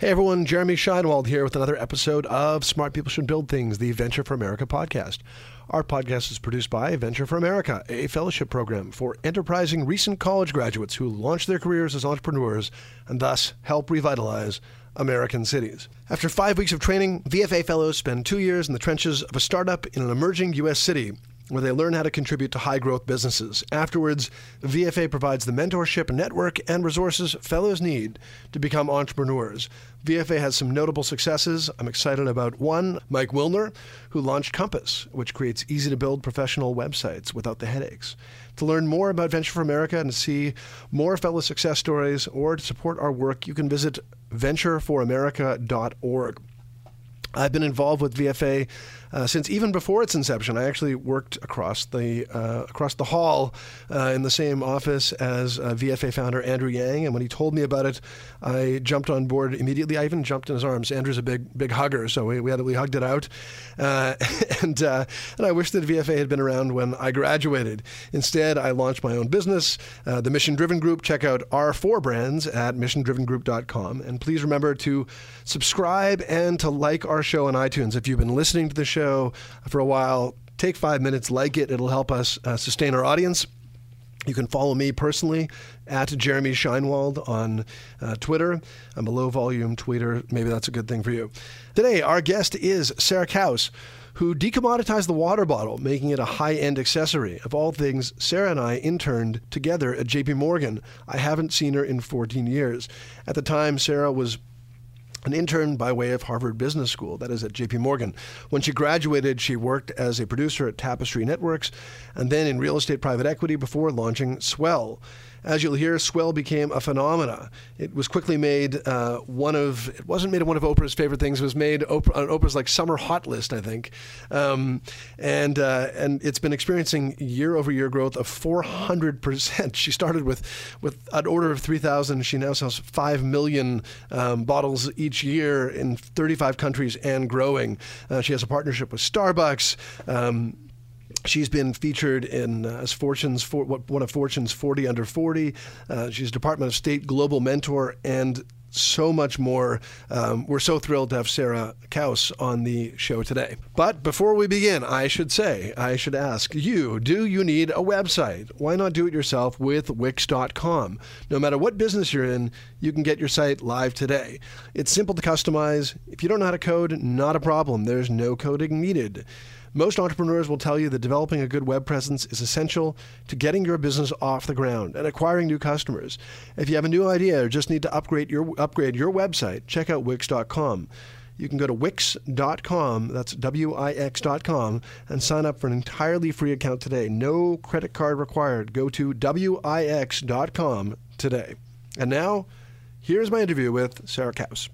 Hey everyone, Jeremy Shinewald here with another episode of Smart People Should Build Things, the Venture for America podcast. Our podcast is produced by Venture for America, a fellowship program for enterprising recent college graduates who launch their careers as entrepreneurs and thus help revitalize American cities. After five weeks of training, VFA fellows spend two years in the trenches of a startup in an emerging U.S. city where they learn how to contribute to high growth businesses. Afterwards, VFA provides the mentorship, network, and resources fellows need to become entrepreneurs. VFA has some notable successes. I'm excited about one, Mike Wilner, who launched Compass, which creates easy to build professional websites without the headaches. To learn more about Venture for America and see more fellow success stories or to support our work, you can visit ventureforamerica.org. I've been involved with VFA uh, since even before its inception. I actually worked across the uh, across the hall uh, in the same office as uh, VFA founder Andrew Yang, and when he told me about it, I jumped on board immediately. I even jumped in his arms. Andrew's a big big hugger, so we we, had, we hugged it out, uh, and uh, and I wish that VFA had been around when I graduated. Instead, I launched my own business, the Mission Driven Group. Check out our four brands at missiondrivengroup.com, and please remember to subscribe and to like our show on iTunes. If you've been listening to the show for a while, take five minutes, like it. It'll help us uh, sustain our audience. You can follow me personally at Jeremy Shinewald on uh, Twitter. I'm a low volume tweeter. Maybe that's a good thing for you. Today, our guest is Sarah Kauss, who decommoditized the water bottle, making it a high end accessory. Of all things, Sarah and I interned together at JP Morgan. I haven't seen her in 14 years. At the time, Sarah was an intern by way of Harvard Business School, that is at JP Morgan. When she graduated, she worked as a producer at Tapestry Networks and then in real estate private equity before launching Swell. As you'll hear, Swell became a phenomena. It was quickly made uh, one of, it wasn't made one of Oprah's favorite things. It was made Oprah, on Oprah's like summer hot list, I think. Um, and, uh, and it's been experiencing year over year growth of 400%. She started with, with an order of 3,000. She now sells 5 million um, bottles each year in 35 countries and growing. Uh, she has a partnership with Starbucks. Um, She's been featured in uh, as Fortune's for, one of Fortune's 40 under 40. Uh, she's Department of State Global Mentor and so much more. Um, we're so thrilled to have Sarah Kauss on the show today. But before we begin, I should say, I should ask you do you need a website? Why not do it yourself with Wix.com? No matter what business you're in, you can get your site live today. It's simple to customize. If you don't know how to code, not a problem. There's no coding needed. Most entrepreneurs will tell you that developing a good web presence is essential to getting your business off the ground and acquiring new customers. If you have a new idea or just need to upgrade your upgrade your website, check out wix.com. You can go to wix.com, that's W I X.com, and sign up for an entirely free account today. No credit card required. Go to W I X.com today. And now, here's my interview with Sarah Kauss.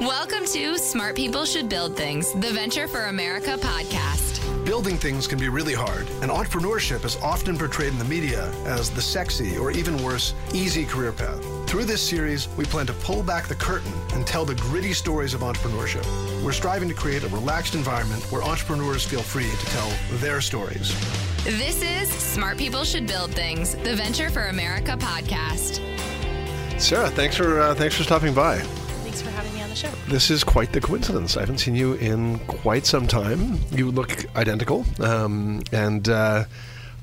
Welcome to Smart People Should Build Things, the Venture for America podcast. Building things can be really hard, and entrepreneurship is often portrayed in the media as the sexy, or even worse, easy career path. Through this series, we plan to pull back the curtain and tell the gritty stories of entrepreneurship. We're striving to create a relaxed environment where entrepreneurs feel free to tell their stories. This is Smart People Should Build Things, the Venture for America podcast. Sarah, thanks for uh, thanks for stopping by. Thanks for having me on the show. This is quite the coincidence. I haven't seen you in quite some time. You look identical, um, and uh,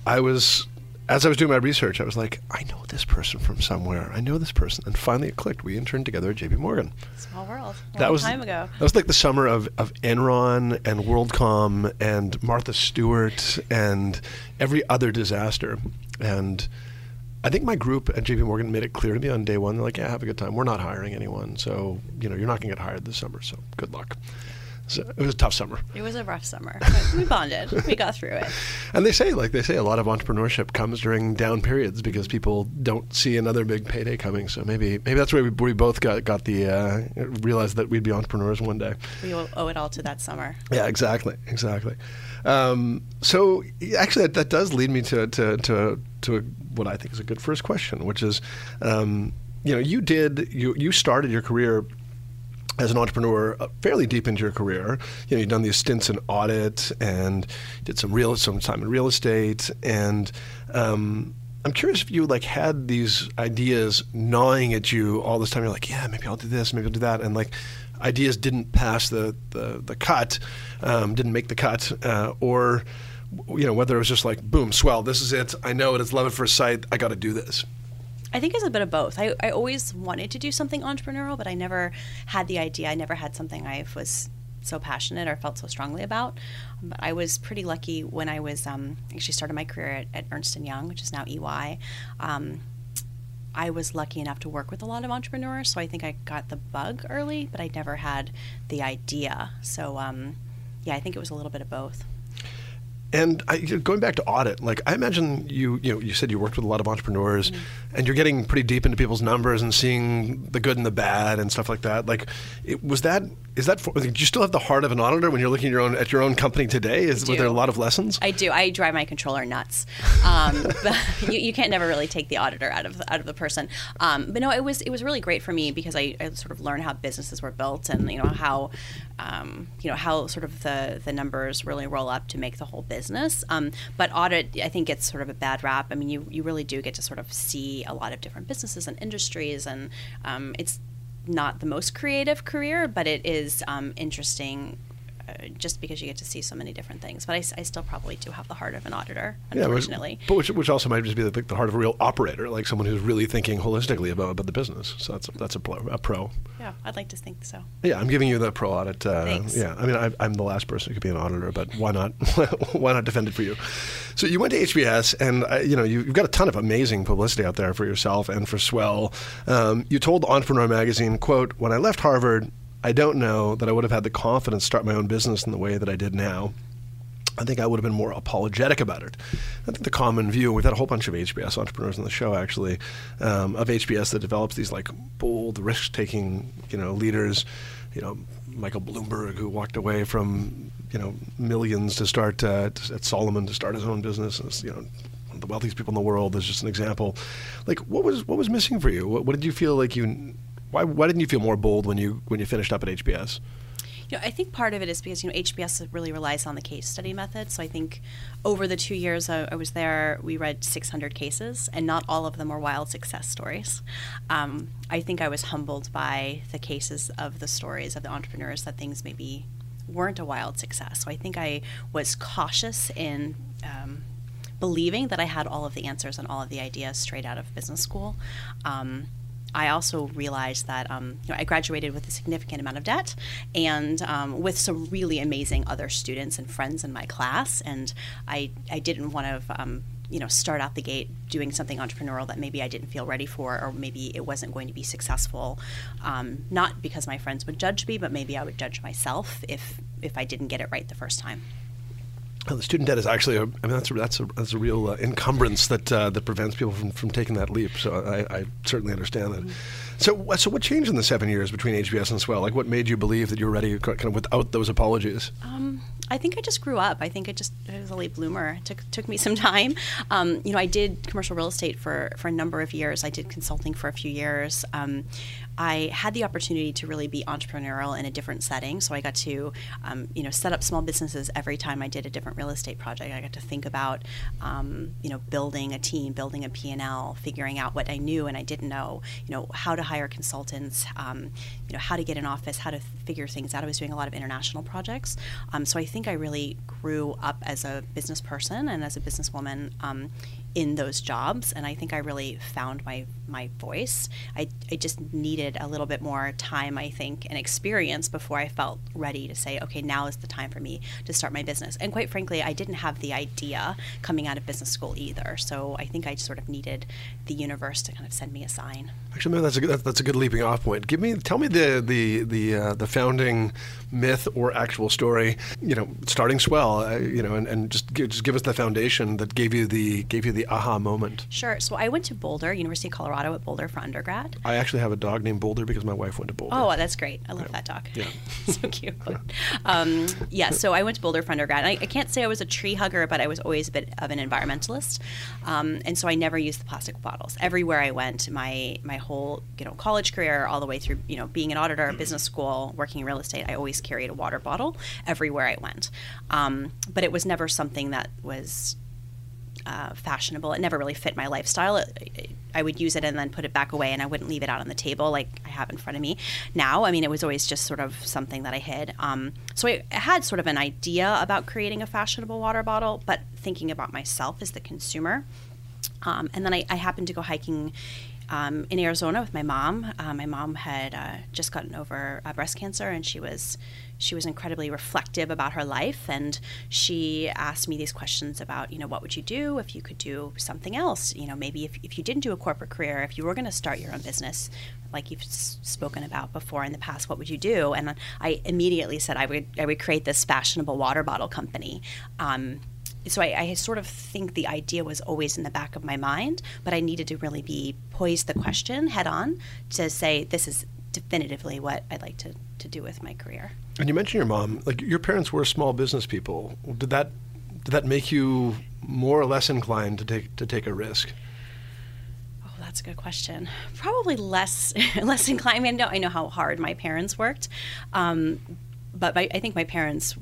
I was as I was doing my research, I was like, I know this person from somewhere. I know this person, and finally it clicked. We interned together at JP Morgan. Small world. A that long was time ago. That was like the summer of, of Enron and WorldCom and Martha Stewart and every other disaster. And I think my group at JP Morgan made it clear to me on day one. They're like, "Yeah, have a good time. We're not hiring anyone, so you know you're not going to get hired this summer. So good luck." So it was a tough summer. It was a rough summer, but we bonded. we got through it. And they say, like they say, a lot of entrepreneurship comes during down periods because people don't see another big payday coming. So maybe maybe that's where we, we both got got the uh, realized that we'd be entrepreneurs one day. We owe it all to that summer. Yeah, exactly, exactly. Um, so actually, that, that does lead me to to to, to what I think is a good first question, which is, um, you know, you did you you started your career as an entrepreneur uh, fairly deep into your career. You know, you've done these stints in audit and did some real some time in real estate. And um, I'm curious if you like had these ideas gnawing at you all this time. You're like, yeah, maybe I'll do this, maybe I'll do that, and like ideas didn't pass the the, the cut, um, didn't make the cut, uh, or you know whether it was just like boom, swell, this is it. I know it. It's love at first sight. I got to do this. I think it's a bit of both. I, I always wanted to do something entrepreneurial, but I never had the idea. I never had something I was so passionate or felt so strongly about. But I was pretty lucky when I was um, actually started my career at, at, Ernst & Young, which is now EY. Um, I was lucky enough to work with a lot of entrepreneurs, so I think I got the bug early, but I never had the idea. So, um, yeah, I think it was a little bit of both. And I, going back to audit, like I imagine you, you know, you said you worked with a lot of entrepreneurs, mm-hmm. and you're getting pretty deep into people's numbers and seeing the good and the bad and stuff like that. Like, it, was that is that for, do you still have the heart of an auditor when you're looking at your own at your own company today? Is were there a lot of lessons? I do. I drive my controller nuts. Um, but you, you, can't never really take the auditor out of out of the person. Um, but no, it was it was really great for me because I, I, sort of learned how businesses were built and you know how um, you know how sort of the the numbers really roll up to make the whole business. Um, but audit, I think, gets sort of a bad rap. I mean, you you really do get to sort of see a lot of different businesses and industries, and um, it's not the most creative career, but it is um, interesting just because you get to see so many different things. But I, I, still probably do have the heart of an auditor, unfortunately. Yeah, but which, which also might just be the, the, heart of a real operator, like someone who's really thinking holistically about, about the business. So that's a, that's a, a pro. Yeah, I'd like to think so. Yeah, I'm giving you the pro audit. Uh, Thanks. Yeah, I mean, I, am the last person who could be an auditor, but why not? why not defend it for you? So you went to HBS, and uh, you know you, have got a ton of amazing publicity out there for yourself and for Swell. Um, you told Entrepreneur Magazine, "quote When I left Harvard." I don't know that I would have had the confidence to start my own business in the way that I did now. I think I would have been more apologetic about it. I think the common view, we've had a whole bunch of HBS entrepreneurs on the show actually, um, of HBS that develops these like bold, risk-taking, you know, leaders. You know, Michael Bloomberg, who walked away from you know millions to start uh, at Salomon to start his own business. You know, the wealthiest people in the world is just an example. Like, what was what was missing for you? What, what did you feel like you why, why didn't you feel more bold when you when you finished up at HBS? You know, I think part of it is because you know HBS really relies on the case study method. So I think over the two years I, I was there, we read 600 cases, and not all of them were wild success stories. Um, I think I was humbled by the cases of the stories of the entrepreneurs that things maybe weren't a wild success. So I think I was cautious in. Um, believing that I had all of the answers and all of the ideas straight out of business school. Um, I also realized that um, you know, I graduated with a significant amount of debt and um, with some really amazing other students and friends in my class. And I, I didn't want to. Um, you know, start out the gate doing something entrepreneurial that maybe I didn't feel ready for, or maybe it wasn't going to be successful. Um, not because my friends would judge me, but maybe I would judge myself if if I didn't get it right the first time. The student debt is actually a, I mean, that's a, that's a, that's a real uh, encumbrance that uh, that prevents people from, from taking that leap. So I, I certainly understand that. Mm-hmm. So, so what changed in the seven years between HBS and Swell? Like, what made you believe that you were ready, kind of without those apologies? Um, I think I just grew up. I think I just I was a late bloomer. It took took me some time. Um, you know, I did commercial real estate for for a number of years. I did consulting for a few years. Um, I had the opportunity to really be entrepreneurial in a different setting. So I got to, um, you know, set up small businesses every time I did a different real estate project. I got to think about, um, you know, building a team, building a P&L, figuring out what I knew and I didn't know, you know, how to hire consultants, um, you know, how to get an office, how to figure things out. I was doing a lot of international projects. Um, so I think I really grew up as a business person and as a businesswoman um, in those jobs and i think i really found my my voice I, I just needed a little bit more time i think and experience before i felt ready to say okay now is the time for me to start my business and quite frankly i didn't have the idea coming out of business school either so i think i sort of needed the universe to kind of send me a sign actually maybe that's a good that's a good leaping off point give me tell me the the the uh, the founding myth or actual story. You know, starting swell. Uh, you know, and, and just give, just give us the foundation that gave you the gave you the aha moment. Sure. So I went to Boulder, University of Colorado at Boulder for undergrad. I actually have a dog named Boulder because my wife went to Boulder. Oh, that's great. I love yeah. that dog. Yeah. so cute. Um, yeah, so I went to Boulder for undergrad. I, I, can't say I was a tree hugger, but I was always a bit of an environmentalist. Um, and so I never used the plastic bottles. Everywhere I went, my my whole you know college career, all the way through you know being an auditor, business school, working in real estate, I always carried a water bottle everywhere I went. Um, but it was never something that was uh, fashionable. It never really fit my lifestyle. It, it, I would use it and then put it back away, and I wouldn't leave it out on the table like I have in front of me now. I mean, it was always just sort of something that I hid. Um, so I had sort of an idea about creating a fashionable water bottle, but thinking about myself as the consumer. Um, and then I, I happened to go hiking um, in Arizona with my mom. Uh, my mom had uh, just gotten over uh, breast cancer, and she was she was incredibly reflective about her life and she asked me these questions about you know what would you do if you could do something else? You know maybe if, if you didn't do a corporate career if you were going to start your own business like you've spoken about before in the past what would you do? And i immediately said i would i would create this fashionable water bottle company. Um, so I, I, sort of think the idea was always in the back of my mind, but I needed to really be poised the question head on to say this is definitively what I'd like to, to do with my career. And you mentioned your mom. Like your parents were small business people. Did that did that make you more or less inclined to take to take a risk? Oh, that's a good question. Probably less less inclined. I mean, I know, I know how hard my parents worked, um, but my, I think my parents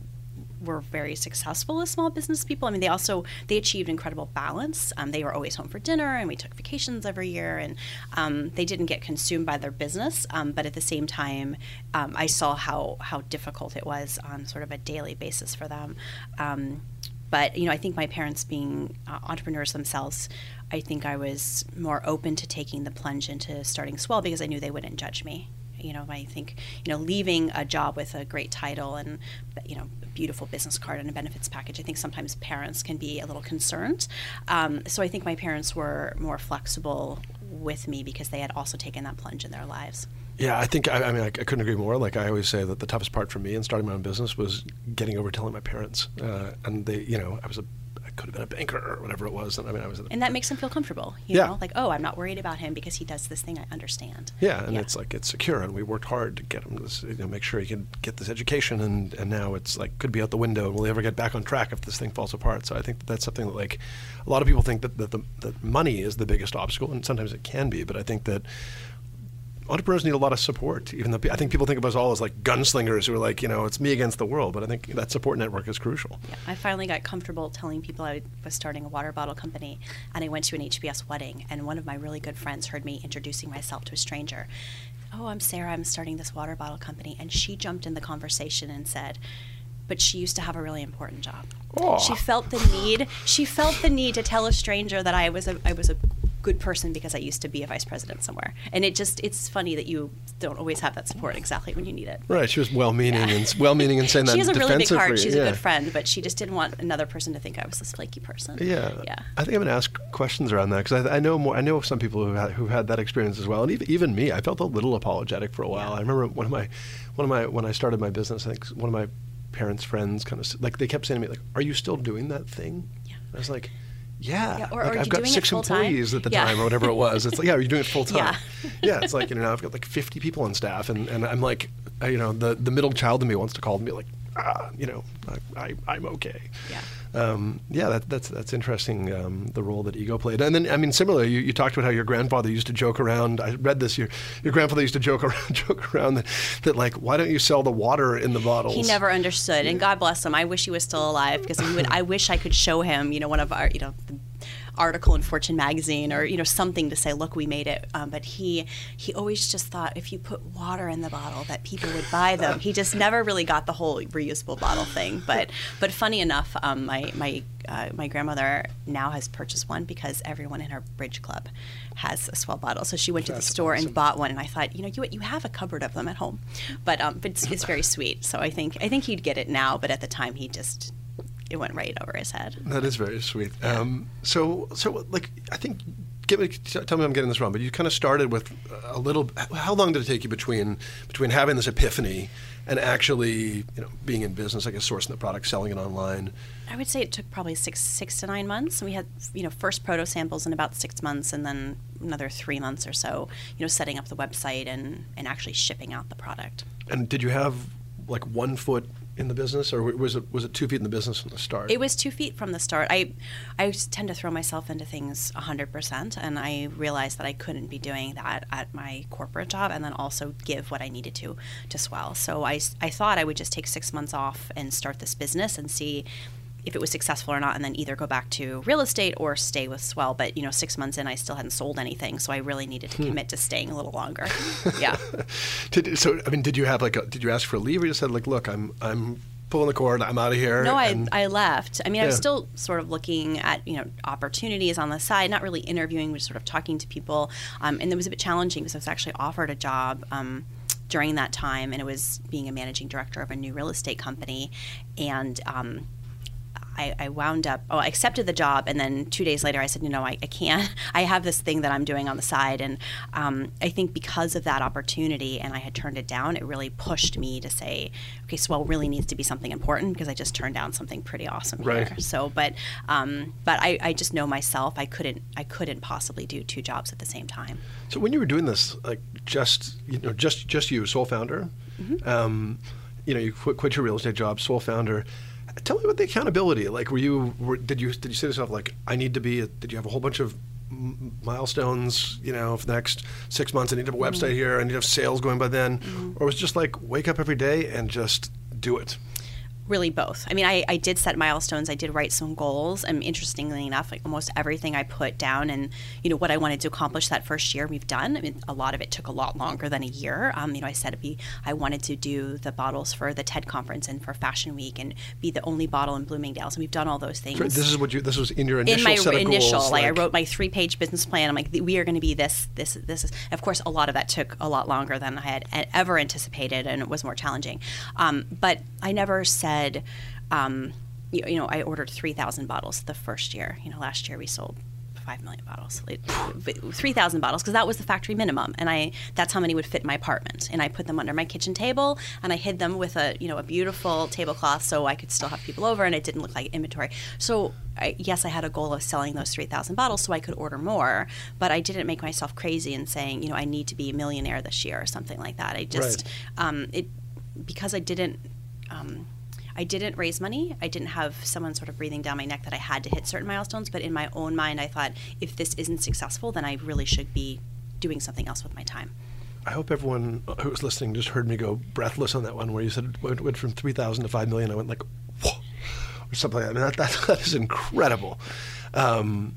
were very successful as small business people. I mean, they also they achieved incredible balance. Um, they were always home for dinner, and we took vacations every year, and um, they didn't get consumed by their business. Um, but at the same time, um, I saw how how difficult it was on sort of a daily basis for them. Um, but you know, I think my parents being uh, entrepreneurs themselves, I think I was more open to taking the plunge into starting Swell because I knew they wouldn't judge me you know i think you know leaving a job with a great title and you know beautiful business card and a benefits package. I think sometimes parents can be a little concerned. Um, so I think my parents were more flexible with me because they had also taken that plunge in their lives. Yeah, I think I, I mean I, I, couldn't agree more. Like I always say that the toughest part for me in starting my own business was getting over telling my parents, uh, and they, you know, I was a could have been a banker or whatever it was. And I mean, I was. and that makes him feel comfortable. You yeah. know, like oh, I'm not worried about him because he does this thing I understand. Yeah, and yeah. it's like it's secure, and we worked hard to get him this, you know, make sure he could get this education, and and now it's like could be out the window, and will he ever get back on track if this thing falls apart? So I think that that's something that like a lot of people think that that, the, that money is the biggest obstacle, and sometimes it can be, but I think that entrepreneurs need a lot of support. Even though I think people think of us all as like gunslingers who are like, you know, it's me against the world. But I think that support network is crucial. Yeah, I finally got comfortable telling people I was starting a water bottle company, and I went to an HBS wedding, and one of my really good friends heard me introducing myself to a stranger. Oh, I'm Sarah. I'm starting this water bottle company, and she jumped in the conversation and said but she used to have a really important job. Oh. She felt the need. She felt the need to tell a stranger that I was a I was a good person because I used to be a vice president somewhere. And it just it's funny that you don't always have that support exactly when you need it. Right. She was well-meaning yeah. and well-meaning and saying that. She has a really big heart. She's yeah. a good friend, but she just didn't want another person to think I was this flaky person. Yeah. Yeah. I think I'm going to ask questions around that because I, I, know more. I know some people who had, who had that experience as well, and even, even me. I felt a little apologetic for a while. Yeah. I remember one of my one of my when I started my business. I think one of my parents' friends kind of like they kept saying to me like, "Are you still doing that thing?" Yeah. I was like yeah, yeah or, like or I've got six employees time? at the yeah. time or whatever it was. It's like, yeah, you're you doing it full time? Yeah. yeah, it's like you know now I've got like 50 people on staff, and, and I'm like, you know, the the middle child in me wants to call and be like, ah, you know, I, I am okay. Yeah. Um, yeah, that, that's that's interesting. Um, the role that ego played, and then I mean, similarly, you, you, talked about how your grandfather used to joke around. I read this. Your your grandfather used to joke around, joke around that, that like, why don't you sell the water in the bottles? He never understood, and God bless him. I wish he was still alive because he would. I wish I could show him, you know, one of our, you know. The, article in Fortune magazine or you know something to say, look, we made it. Um, but he he always just thought if you put water in the bottle that people would buy them. He just never really got the whole reusable bottle thing. But but funny enough, um, my my uh, my grandmother now has purchased one because everyone in her bridge club has a swell bottle. So she went That's to the store awesome. and bought one, and I thought, you know, you you have a cupboard of them at home, but um, but it's, it's very sweet. So I think I think he'd get it now, but at the time he just it went right over his head. That is very sweet. Yeah. Um, so, so like I think Give me, tell me I'm getting this wrong, but you kind of started with a little. How long did it take you between between having this epiphany and actually, you know, being in business? I guess sourcing the product, selling it online. I would say it took probably six six to nine months. We had you know first proto samples in about six months, and then another three months or so, you know, setting up the website and and actually shipping out the product. And did you have like one foot in the business, or was it was it two feet in the business from the start? It was two feet from the start. I I tend to throw myself into things hundred percent, and I realized that I couldn't be doing that at my corporate job, and then also give what I needed to to swell. So I I thought I would just take six months off and start this business and see if it was successful or not, and then either go back to real estate or stay with Swell. But you know, six months in, I still hadn't sold anything, so I really needed to hmm. commit to staying a little longer. Yeah. did, so, I mean, did you have like, a, did you ask for a leave, or you said like, look, I'm, I'm pulling the cord, I'm out of here? No, I, I left. I mean, yeah. I was still sort of looking at you know opportunities on the side, not really interviewing, just sort of talking to people, um, and it was a bit challenging because I was actually offered a job. Um, during that time, and it was being a managing director of a new real estate company, and um, I, I, wound up, oh, I accepted the job. And then two days later, I said, you know, I, I can't. I have this thing that I'm doing on the side. And um, I think because of that opportunity and I had turned it down, it really pushed me to say, okay, Swell really needs to be something important because I just turned down something pretty awesome right. here. So, but, um, but I, I just know myself, I couldn't, I couldn't possibly do two jobs at the same time. So when you were doing this, like just, you know, just, just you, sole founder, mm-hmm. um, you know, you quit, quit your real estate job, sole founder Tell me about the accountability. Like, were you were, did you did you say to yourself like, I need to be? A, did you have a whole bunch of milestones? You know, for the next six months, I need to have a website mm-hmm. here. I need to have sales going by then, mm-hmm. or was it just like wake up every day and just do it? Really both. I mean, I, I did set milestones. I did write some goals. And interestingly enough, like almost everything I put down and, you know, what I wanted to accomplish that first year we've done. I mean, a lot of it took a lot longer than a year. Um, you know, I said be, I wanted to do the bottles for the TED conference and for Fashion Week and be the only bottle in Bloomingdale's. And we've done all those things. So this is what you, this was in your initial In my set of initial, goals, like, like, I wrote my three page business plan. I'm like, we are going to be this, this, this is, of course, a lot of that took a lot longer than I had ever anticipated and it was more challenging. Um, but I never said, um, you, you, know, I ordered 3,000 bottles the first year. You know, last year we sold 5 million bottles, 3,000 bottles, because that was the factory minimum. And I, that's how many would fit in my apartment. And I put them under my kitchen table and I hid them with a, you know, a beautiful tablecloth so I could still have people over and it didn't look like inventory. So I, yes, I had a goal of selling those 3,000 bottles so I could order more, but I didn't make myself crazy and saying, you know, I need to be a millionaire this year or something like that. I just, right. um, it, because I didn't, um, I didn't raise money. I didn't have someone sort of breathing down my neck that I had to hit certain milestones. But in my own mind, I thought if this isn't successful, then I really should be doing something else with my time. I hope everyone who was listening just heard me go breathless on that one where you said it went from 3,000 to 5 million. I went like, whoa, or something like that. I mean, that, that, that is incredible. Um,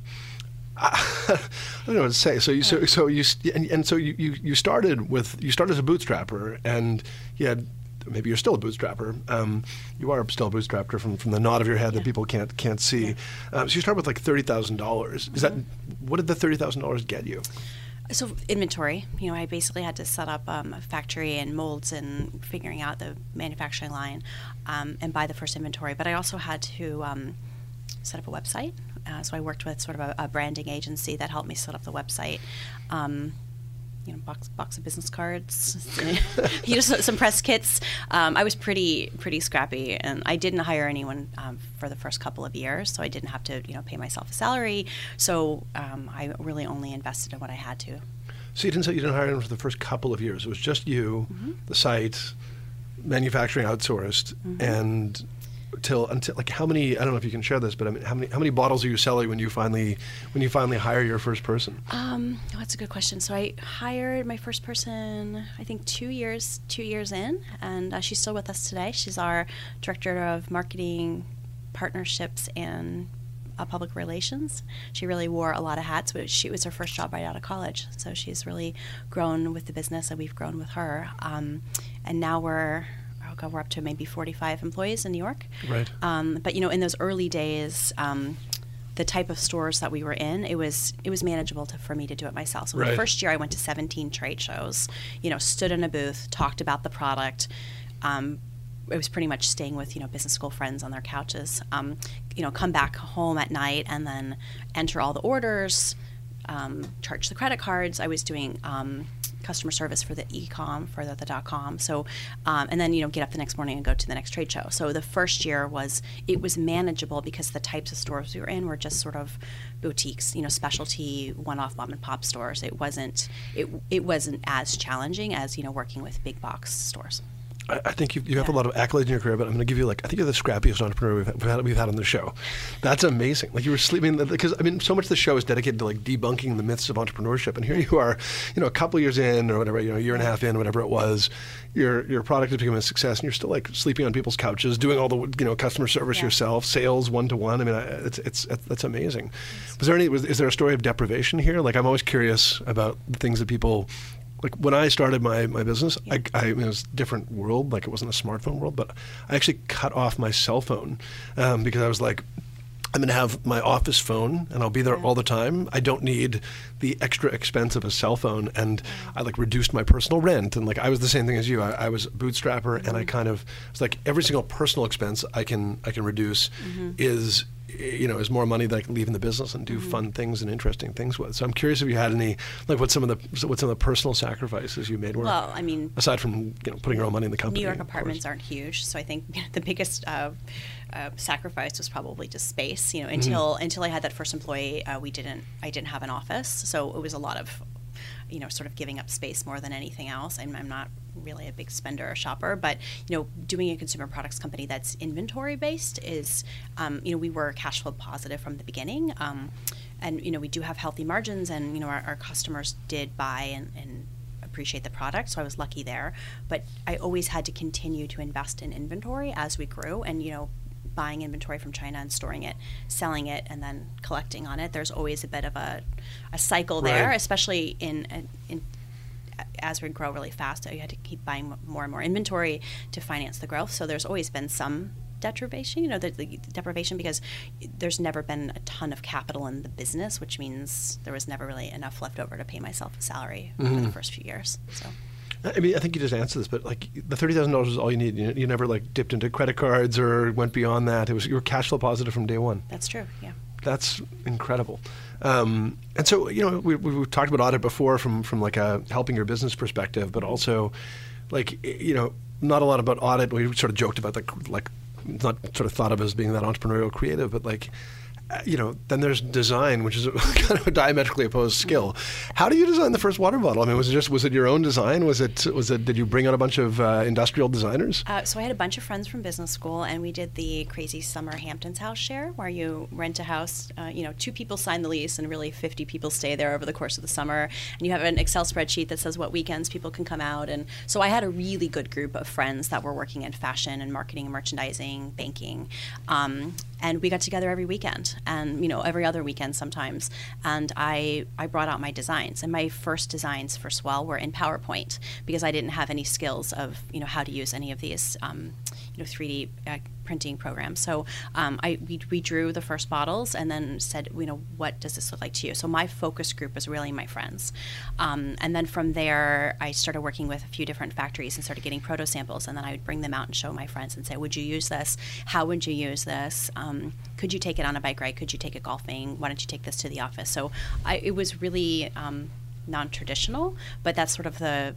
I, I, don't know what to say. So you, so, so you, and, and so you, you, you started with, you started as a bootstrapper and you had maybe you're still a bootstrapper. Um, you are still a bootstrapper from, from the nod of your head yeah. that people can't can't see. Um, so you start with like thirty thousand dollars. Is mm-hmm. that what did the thirty thousand dollars get you? So inventory, you know, I basically had to set up um, a factory and molds and figuring out the manufacturing line um, and buy the first inventory. But I also had to um, set up a website. Uh, so I worked with sort of a, a, branding agency that helped me set up the website. You know, box box of business cards, you know, some press kits. Um, I was pretty pretty scrappy, and I didn't hire anyone um, for the first couple of years, so I didn't have to you know pay myself a salary. So um, I really only invested in what I had to. So you didn't say you didn't hire anyone for the first couple of years. It was just you, mm-hmm. the site, manufacturing outsourced, mm-hmm. and till until like how many I don't know if you can share this, but I mean how many how many bottles are you selling when you finally when you finally hire your first person? Um, oh, that's a good question. So I hired my first person I think two years two years in, and uh, she's still with us today. She's our director of marketing, partnerships, and uh, public relations. She really wore a lot of hats, but she was her first job right out of college. So she's really grown with the business, and we've grown with her. Um, and now we're We're up to maybe 45 employees in New York. Right. Um, but you know, in those early days, um, the type of stores that we were in, it was it was manageable to, for me to do it myself. So right. the first year, I went to 17 trade shows. You know, stood in a booth, talked about the product. Um, it was pretty much staying with you know business school friends on their couches. Um, you know, come back home at night and then enter all the orders um, charge the credit cards. I was doing um, customer service for the e-com for the, the dot com. So um, and then you know get up the next morning and go to the next trade show. So the first year was it was manageable because the types of stores we were in were just sort of boutiques you know specialty one-off mom and pop stores. It wasn't it, it wasn't as challenging as you know working with big box stores I, I think you, you have a lot of accolades in your career, but I'm going to give you like I think you're the scrappiest entrepreneur we've, we've had we've had on the show. That's amazing. Like you were sleeping because I mean so much of the show is dedicated to like debunking the myths of entrepreneurship, and here you are, you know, a couple years in or whatever, you know, a year and a half in, whatever it was, your your product has become a success, and you're still like sleeping on people's couches, doing all the you know customer service Yeah. yourself, sales one to one. I mean, I, it's it's that's amazing. Was there any? Was, is there a story of deprivation here? Like I'm always curious about the things that people like when I started my, my business, I, I mean, it was a different world. Like it wasn't a smartphone world, but I actually cut off my cell phone um, because I was like, I'm going to have my office phone and I'll be there all the time. I don't need the extra expense of a cell phone. And I like reduced my personal rent. And like I was the same thing as you. I, I was a bootstrapper and I mm-hmm. kind of it's like every single personal expense I can I can reduce mm-hmm. is you know is more money that I can leave in the business and do mm-hmm. fun things and interesting things with. So I'm curious if you had any like what some of the what some of the personal sacrifices you made were. well i mean aside from you know putting your own money in the company. New York apartments aren't huge, so I think the biggest uh, uh, sacrifice was probably just space. You know, until until I had that first employee, uh, we didn't. I didn't have an office, so it was a lot of, you know, sort of giving up space more than anything else. I'm, I'm not really a big spender or shopper, but you know, doing a consumer products company that's inventory based is, um, you know, we were cash flow positive from the beginning. Um, and you know we do have healthy margins, and you know our, our customers did buy and, and appreciate the product, so I was lucky there. But I always had to continue to invest in inventory as we grew, and you know, buying inventory from China and storing it, selling it, and then collecting on it. There's always a bit of a, a cycle there, Right. especially in in as we grow really fast. You had to keep buying more and more inventory to finance the growth. So there's always been some deprivation, you know, the, the deprivation because there's never been a ton of capital in the business, which means there was never really enough left over to pay myself a salary for the mm-hmm. first few years. So. I mean, I think you just answered this, but like the thirty thousand dollars is all you need. You, you never like dipped into credit cards or went beyond that. It was you were cash flow positive from day one. That's true. Yeah. That's incredible. Um, and so, you know, we, we, we've talked about audit before from, from like a helping your business perspective, but also like, you know, not a lot about audit. We sort of joked about like, like not sort of thought of as being that entrepreneurial creative, but like, you know, then there's design, which is kind of a diametrically opposed skill. How do you design the first water bottle? I mean, was it just was it your own design? Was it was it did you bring out a bunch of uh, industrial designers? Uh, so I had a bunch of friends from business school, and we did the crazy summer Hamptons house share, where you rent a house. Uh, you know, two people sign the lease, and really 50 people stay there over the course of the summer. And you have an Excel spreadsheet that says what weekends people can come out. And so I had a really good group of friends that were working in fashion and marketing and merchandising, banking. Um, and we got together every weekend and you know every other weekend sometimes. And i i brought out my designs and my first designs for swell were in powerpoint because i didn't have any skills of you know how to use any of these um, you know 3d uh, printing program. so um, I, we, we drew the first bottles and then said you know what does this look like to you? So my focus group was really my friends. Um, and then from there i started working with a few different factories and started getting proto samples and then i would bring them out and show my friends and say would you use this? How would you use this? Um, could you take it on a bike ride? Could you take it golfing? Why don't you take this to the office? So I, it was really um, non-traditional but that's sort of the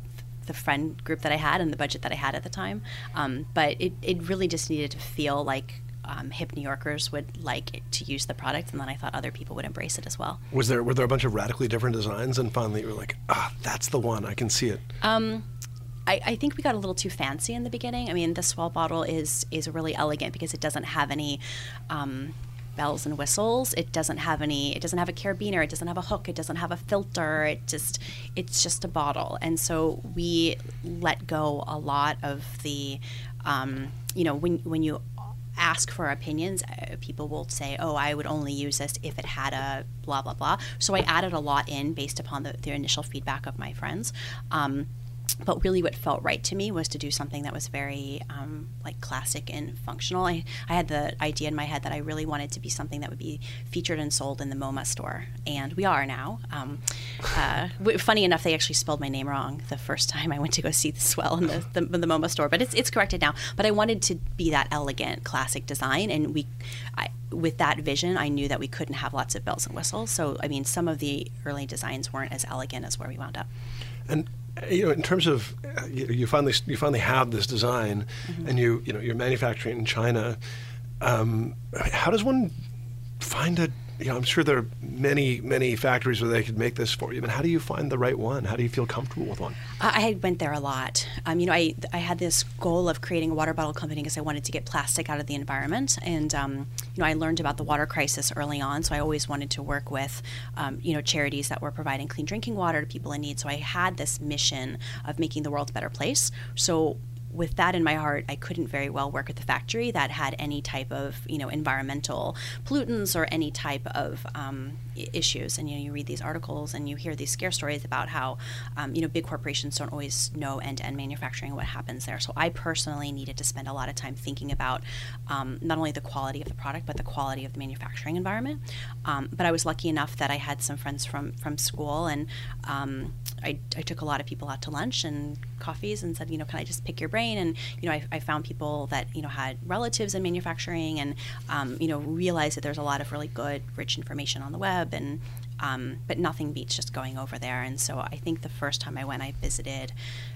the friend group that I had and the budget that I had at the time. Um, but it, it really just needed to feel like um, hip New Yorkers would like it to use the product, and then I thought other people would embrace it as well. Was there were there a bunch of radically different designs, and finally you were like, ah, that's the one. I can see it. Um, I, I think we got a little too fancy in the beginning. I mean, the Swell bottle is is really elegant because it doesn't have any. Um, bells and whistles. It doesn't have any it doesn't have a carabiner it doesn't have a hook it doesn't have a filter. It just it's just a bottle. And so we let go a lot of the um, you know when when you ask for opinions uh, people will say oh i would only use this if it had a blah blah blah. So i added a lot in based upon the, the initial feedback of my friends. Um, but really what felt right to me was to do something that was very um, like classic and functional. I, I had the idea in my head that i really wanted to be something that would be featured and sold in the moma store. And we are now. Um, uh, funny enough they actually spelled my name wrong the first time i went to go see the swell in the, the, the moma store. But it's, it's corrected now. But i wanted to be that elegant classic design. And we I, with that vision i knew that we couldn't have lots of bells and whistles. So i mean some of the early designs weren't as elegant as where we wound up. And you know, in terms of uh, you, you, finally you finally have this design, mm-hmm. and you you know you're manufacturing in China. Um, how does one find a you know, I'm sure there are many, many factories where they could make this for you. But how do you find the right one? How do you feel comfortable with one? I went there a lot. Um, you know, I, I had this goal of creating a water bottle company because I wanted to get plastic out of the environment. And, um, you know, I learned about the water crisis early on. So I always wanted to work with, um, you know, charities that were providing clean drinking water to people in need. So I had this mission of making the world a better place. So with that in my heart, I couldn't very well work at the factory that had any type of you know environmental pollutants or any type of um, issues. And you know, you read these articles and you hear these scare stories about how um, you know big corporations don't always know end-to-end manufacturing what happens there. So I personally needed to spend a lot of time thinking about um, not only the quality of the product but the quality of the manufacturing environment. Um, but I was lucky enough that I had some friends from from school and um, I, I took a lot of people out to lunch and coffees and said, you know, can I just pick your brain? And you know, I, I found people that you know had relatives in manufacturing, and um, you know, realized that there's a lot of really good, rich information on the web, and um, but nothing beats just going over there. And so I think the first time I went, I visited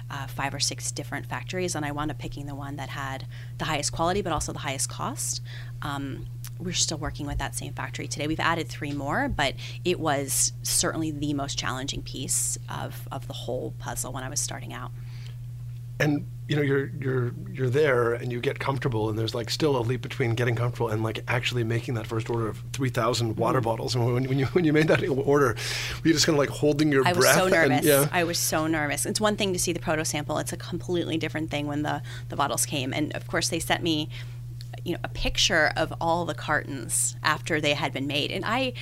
uh, five or six different factories, and I wound up picking the one that had the highest quality, but also the highest cost. Um, we're still working with that same factory today. We've added three more, but it was certainly the most challenging piece of, of the whole puzzle when I was starting out. And you know you're you're you're there and you get comfortable and there's like still a leap between getting comfortable and like actually making that first order of 3000 water mm-hmm. bottles. And when, when you when you made that order were you just kind of like holding your I breath I was so nervous. and, yeah. I was so nervous. It's one thing to see the proto sample. It's a completely different thing when the the bottles came. And of course they sent me you know a picture of all the cartons after they had been made. And I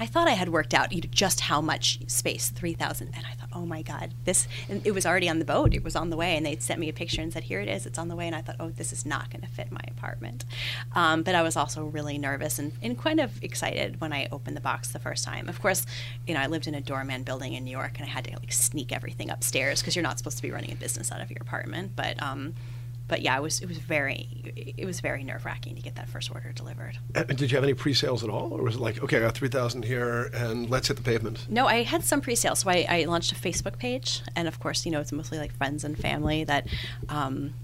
I thought I had worked out just how much space, 3,000. And I thought, oh my God, this, and it was already on the boat. It was on the way. And they'd sent me a picture and said, here it is, it's on the way. And I thought, oh, this is not going to fit my apartment. Um, but I was also really nervous and, and kind of excited when I opened the box the first time. Of course, you know, I lived in a doorman building in New York and I had to like sneak everything upstairs because you're not supposed to be running a business out of your apartment. But, um, but yeah, it was it was very it was very nerve wracking to get that first order delivered. And did you have any pre sales at all, or was it like okay, I got three thousand here, and let's hit the pavement? No, I had some pre sales. So I, I, launched a Facebook page, and of course, you know, it's mostly like friends and family that. Um,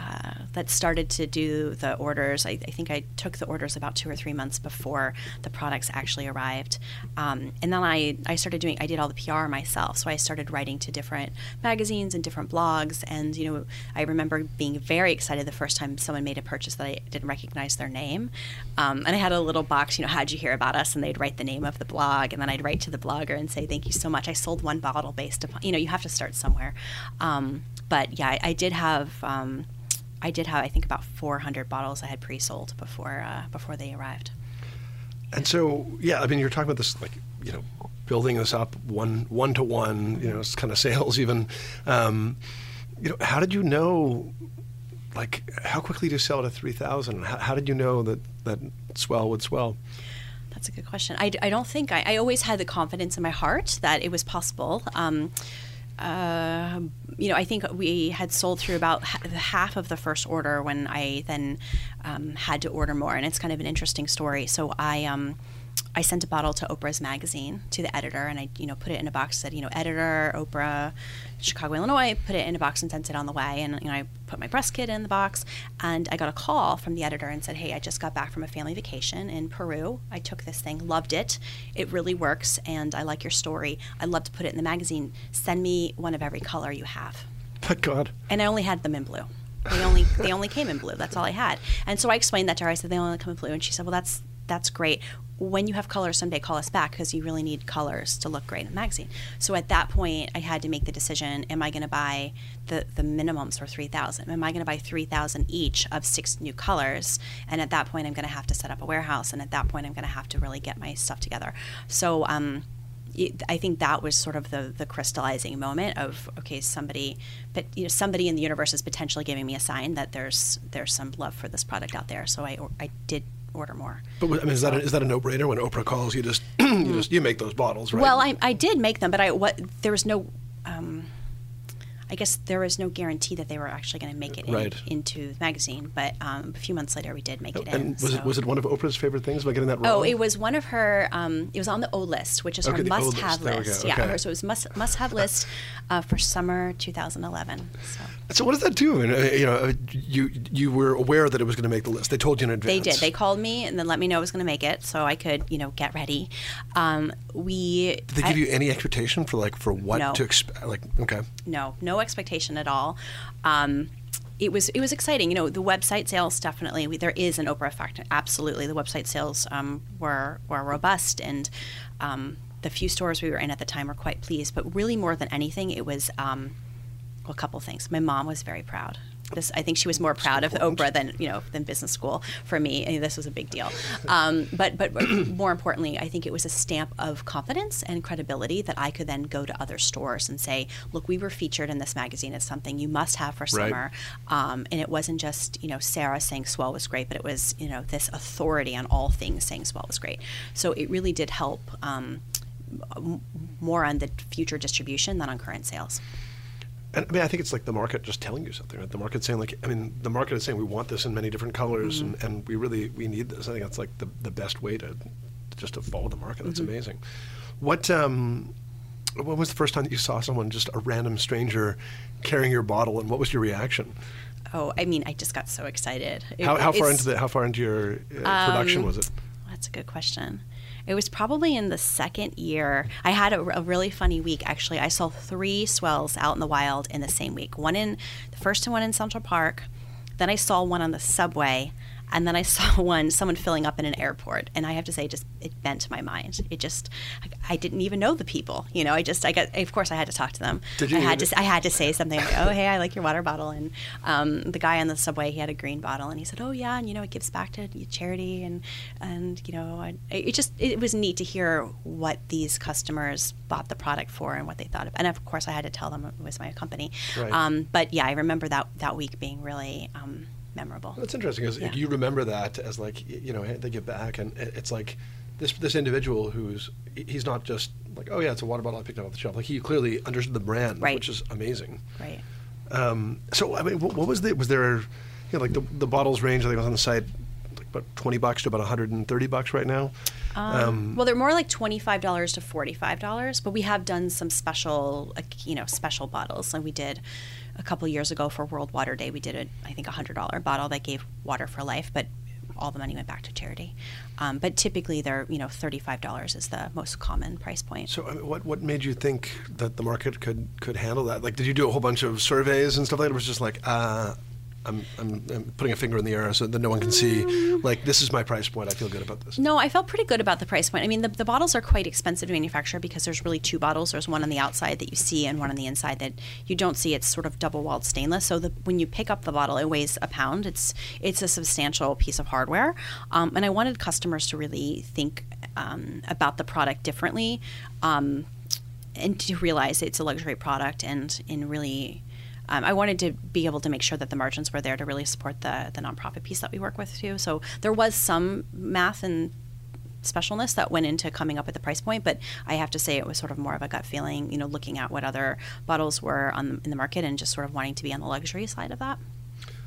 uh, that started to do the orders. I, I, think I took the orders about two or three months before the products actually arrived. Um, and then I, I started doing, I did all the PR myself. So I started writing to different magazines and different blogs. And, you know, I remember being very excited the first time someone made a purchase that I didn't recognize their name. Um, and I had a little box, you know, how'd you hear about us? And they'd write the name of the blog. And then I'd write to the blogger and say, thank you so much. I sold one bottle based upon, you know, you have to start somewhere. Um, but yeah, I, I did have um, I did have I think about 400 bottles I had pre-sold before uh, before they arrived. And so yeah, I mean you're talking about this like you know building this up one one to one, you know, it's kind of sales even. Um, you know, how did you know? Like, how quickly do you sell to three thousand? How, how, did you know that that swell would swell? That's a good question. I, I don't think I, I always had the confidence in my heart that it was possible. Um, uh, you know, I think we had sold through about half of the first order when I then um, had to order more, and it's kind of an interesting story. So I. Um, I sent a bottle to Oprah's magazine to the editor, and I, you know, put it in a box. Said, you know, editor Oprah, Chicago, Illinois. Put it in a box and sent it on the way. And you know, I put my breast kit in the box, and I got a call from the editor and said, hey, I just got back from a family vacation in Peru. I took this thing, loved it. It really works, and I like your story. I'd love to put it in the magazine. Send me one of every color you have. Thank God. And I only had them in blue. They only they only came in blue. That's all I had. And so I explained that to her. I said they only come in blue, and she said, "Well, that's that's great. When you have colors someday call us back because you really need colors to look great in the magazine. So at that point i had to make the decision am i going to buy the, the minimums for 3000 am i going to buy 3000 each of six new colors? And at that point i'm going to have to set up a warehouse and at that point i'm going to have to really get my stuff together. So um, I think that was sort of the the crystallizing moment of okay, somebody, but you know, somebody in the universe is potentially giving me a sign that there's there's some love for this product out there. So I I did order more. But I mean, is that a, is that a no brainer when Oprah calls you? Just you just you make those bottles, right? Well, I I did make them, but I what there was no. Um, I guess there was no guarantee that they were actually going to make it in, into the magazine, but um, a few months later we did make it in. and was it was it one of Oprah's favorite things by getting that wrong? Oh, it was one of her. Um, it was on the O list, which is Okay, her list. must-have list. Yeah, Okay. her, so it was must must-have list uh, for summer 2011. So So what does that do? I mean, uh, you know, uh, you you were aware that it was going to make the list. They told you in advance. they did. They called me and then let me know I was going to make it, so I could, you know, get ready. Um, we Did they give I- you any expectation for like for what No. to expect? Like, okay, no, no expectation at all. Um, it was it was exciting. You know, the website sales definitely we, there is an Oprah effect. Absolutely, the website sales um, were were robust, and um, the few stores we were in at the time were quite pleased. But really, more than anything, it was um, well, a couple things. My mom was very proud. This, I think she was more proud of Oprah than you know than business school. For me, I mean, this was a big deal. Um, but but more importantly, I think it was a stamp of confidence and credibility that I could then go to other stores and say, "Look, we were featured in this magazine as something you must have for Right. summer." Um, and it wasn't just you know Sarah saying Swell was great, but it was you know this authority on all things saying Swell was great. So it really did help. Um, more on the future distribution than on current sales. And I mean, I think it's like the market just telling you something. Right? The market saying like, I mean, the market is saying we want this in many different colors, Mm-hmm. and, and we really we need this. I think that's like the, the best way to just to follow the market. That's Mm-hmm. amazing. What um, when was the first time that you saw someone just a random stranger carrying your bottle, and what was your reaction? Oh, I mean, I just got so excited. It- How, how far into the how far into your uh, production Um, was it? That's a good question. It was probably in the second year. I had a, a really funny week actually. I saw three swells out in the wild in the same week. One in the first one in Central Park, then I saw one on the subway, and then I saw one someone filling up in an airport. And I have to say, just it bent my mind. It just I, I didn't even know the people. You know, I just I got of course I had to talk to them. Did you I had to I had to say something like, "Oh, hey, I like your water bottle." And um, the guy on the subway, he had a green bottle, and he said, "Oh, yeah, and you know, it gives back to charity." And and you know, I, it just it was neat to hear what these customers bought the product for and what they thought of. And of course, I had to tell them it was my company. Right. Um, but yeah, I remember that that week being really um, memorable. That's interesting. Is Yeah. you remember that as like you know they give back, and it's like this this individual who's he's not just like oh yeah it's a water bottle I picked up off the shelf. Like he clearly understood the brand, Right. which is amazing. Right. Um, so I mean, what, what was the was there you know like the the bottles range I think was on the site like about twenty bucks to about hundred and thirty bucks right now. Um, Well, they're more like twenty-five dollars to forty-five dollars, but we have done some special, like, you know, special bottles. And we did a couple years ago for World Water Day. We did a, I think, a hundred dollar bottle that gave water for life, but all the money went back to charity. Um, but typically, they're you know, thirty-five dollars is the most common price point. so I mean, what what made you think that the market could could handle that? Like, did you do a whole bunch of surveys and stuff like that? It was just like, uh, I'm, I'm I'm putting a finger in the air so that no one can see. Like, this is my price point. I feel good about this. No, I felt pretty good about the price point. I mean, the, the bottles are quite expensive to manufacture because there's really two bottles. There's one on the outside that you see and one on the inside that you don't see. It's sort of double-walled stainless. So the, when you pick up the bottle, it weighs a pound. It's it's a substantial piece of hardware. Um, and I wanted customers to really think um, about the product differently um, and to realize it's a luxury product and in really um, I wanted to be able to make sure that the margins were there to really support the the nonprofit piece that we work with too. So there was some math and specialness that went into coming up with the price point, but I have to say it was sort of more of a gut feeling, you know, looking at what other bottles were on in the market and just sort of wanting to be on the luxury side of that.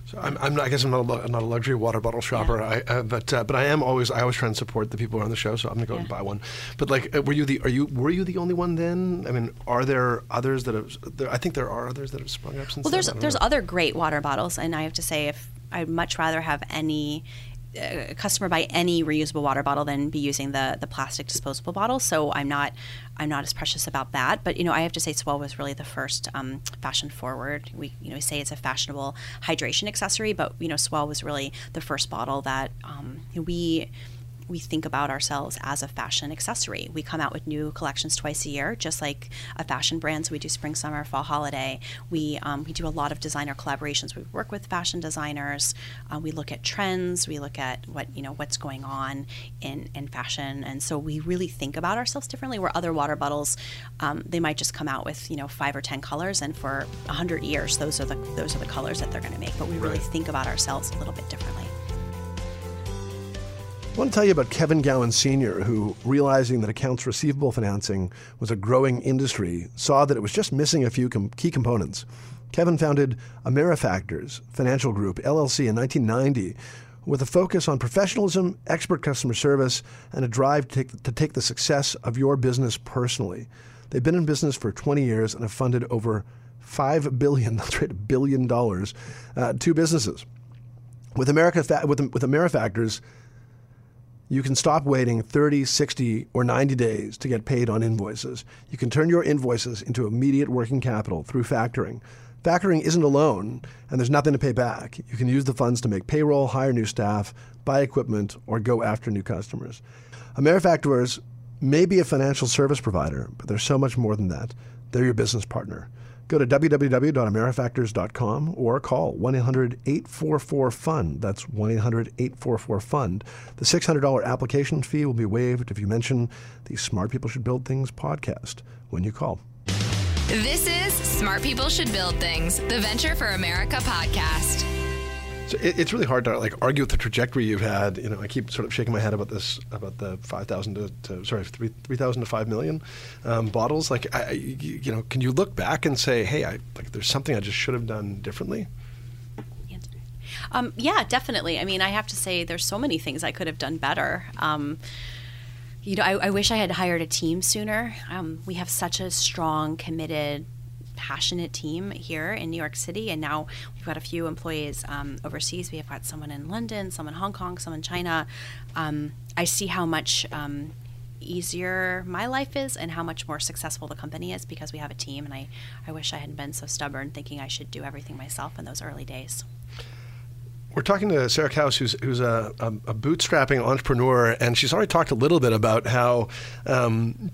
So I'm, I'm not, I guess I'm not a, I'm not a luxury water bottle shopper. I, uh, but uh, but I am always I always try and support the people who are on the show. So I'm gonna go and buy one. But like, uh, were you the are you were you the only one then? I mean, are there others that have? There, I think there are others that have sprung up since. Well, there's. There's know. other great water bottles, and I have to say, if I'd much rather have any uh, customer buy any reusable water bottle than be using the the plastic disposable bottle. So I'm not I'm not as precious about that. But you know, I have to say, Swell was really the first um, fashion forward. We you know we say it's a fashionable hydration accessory, but you know, Swell was really the first bottle that um, we we think about ourselves as a fashion accessory. We come out with new collections twice a year, just like a fashion brand. So we do spring, summer, fall, holiday. We um, we do a lot of designer collaborations. We work with fashion designers. Uh, we look at trends. We look at what you know what's going on in in fashion, and so we really think about ourselves differently. Where other water bottles, um, they might just come out with you know five or ten colors, and for a hundred years, those are the those are the colors that they're going to make. But we really think about ourselves a little bit differently. I want to tell you about Kevin Gowan Sr., who, realizing that accounts receivable financing was a growing industry, saw that it was just missing a few com- key components. Kevin founded Amerifactors Financial Group, LLC, in 1990 with a focus on professionalism, expert customer service, and a drive to take, to take the success of your business personally. They've been in business for 20 years and have funded over 5 billion, that's right, billion dollars, uh, to businesses. With, America, with, with Amerifactors, you can stop waiting 30, 60, or 90 days to get paid on invoices. You can turn your invoices into immediate working capital through factoring. Factoring isn't a loan, and there's nothing to pay back. You can use the funds to make payroll, hire new staff, buy equipment, or go after new customers. Amerifactors may be a financial service provider, but they're so much more than that. They're your business partner. Go to www.amerifactors.com or call 1 800 844 FUND. That's 1 800 844 FUND. The $600 application fee will be waived if you mention the Smart People Should Build Things podcast when you call. This is Smart People Should Build Things, the Venture for America podcast. It's really hard to like argue with the trajectory you've had. You know, I keep sort of shaking my head about this, about the five thousand to, to sorry three three thousand to five million um, bottles. Like, I, I- you, you know, can you look back and say, hey, I like there's something I just should have done differently? Um, yeah, definitely. I mean, I have to say, there's so many things I could have done better. Um, you know, I, I wish I had hired a team sooner. Um, we have such a strong, committed, passionate team here in New York City, and now we've got a few employees um, overseas. We have got someone in London, some in Hong Kong, some in China. Um, I see how much um, easier my life is and how much more successful the company is because we have a team. And I, I wish I hadn't been so stubborn, thinking I should do everything myself in those early days. We're talking to Sarah Kauss, who's, who's a, a, a bootstrapping entrepreneur, and she's already talked a little bit about how. Um,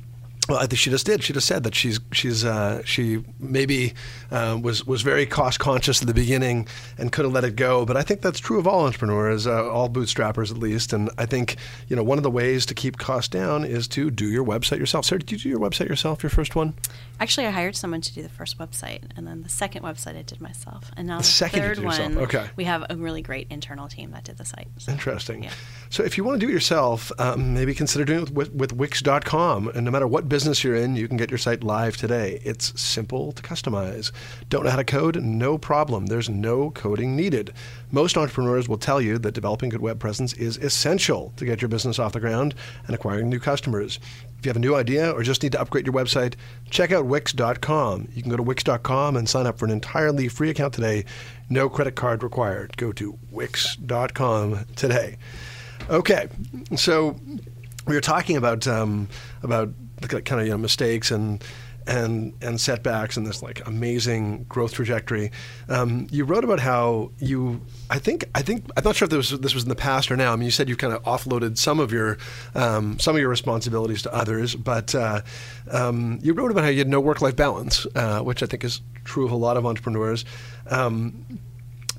well, I think she just did. She just said that she's she's uh, she maybe uh, was was very cost conscious at the beginning and could have let it go. But I think that's true of all entrepreneurs, uh, all bootstrappers at least. And I think you know one of the ways to keep costs down is to do your website yourself. Sarah, did you do your website yourself? Your first one? Actually, I hired someone to do the first website, and then the second website I did myself, and now the, second third one. Okay. We have a really great internal team that did the site. So, Interesting. Yeah. So if you want to do it yourself, um, maybe consider doing it with, with Wix.com. And no matter what business you're in, you can get your site live today. It's simple to customize. Don't know how to code? No problem. There's no coding needed. Most entrepreneurs will tell you that developing good web presence is essential to get your business off the ground and acquiring new customers. If you have a new idea or just need to upgrade your website, check out Wix.com. You can go to Wix.com and sign up for an entirely free account today. No credit card required. Go to Wix.com today. Okay, so we were talking about um, about kind of you know mistakes and and and setbacks and this like amazing growth trajectory. Um, you wrote about how you I think I think I'm not sure if this was, this was in the past or now. I mean, you said you kind of offloaded some of your um, some of your responsibilities to others, but uh, um, you wrote about how you had no work life balance, uh, which I think is true of a lot of entrepreneurs. Um,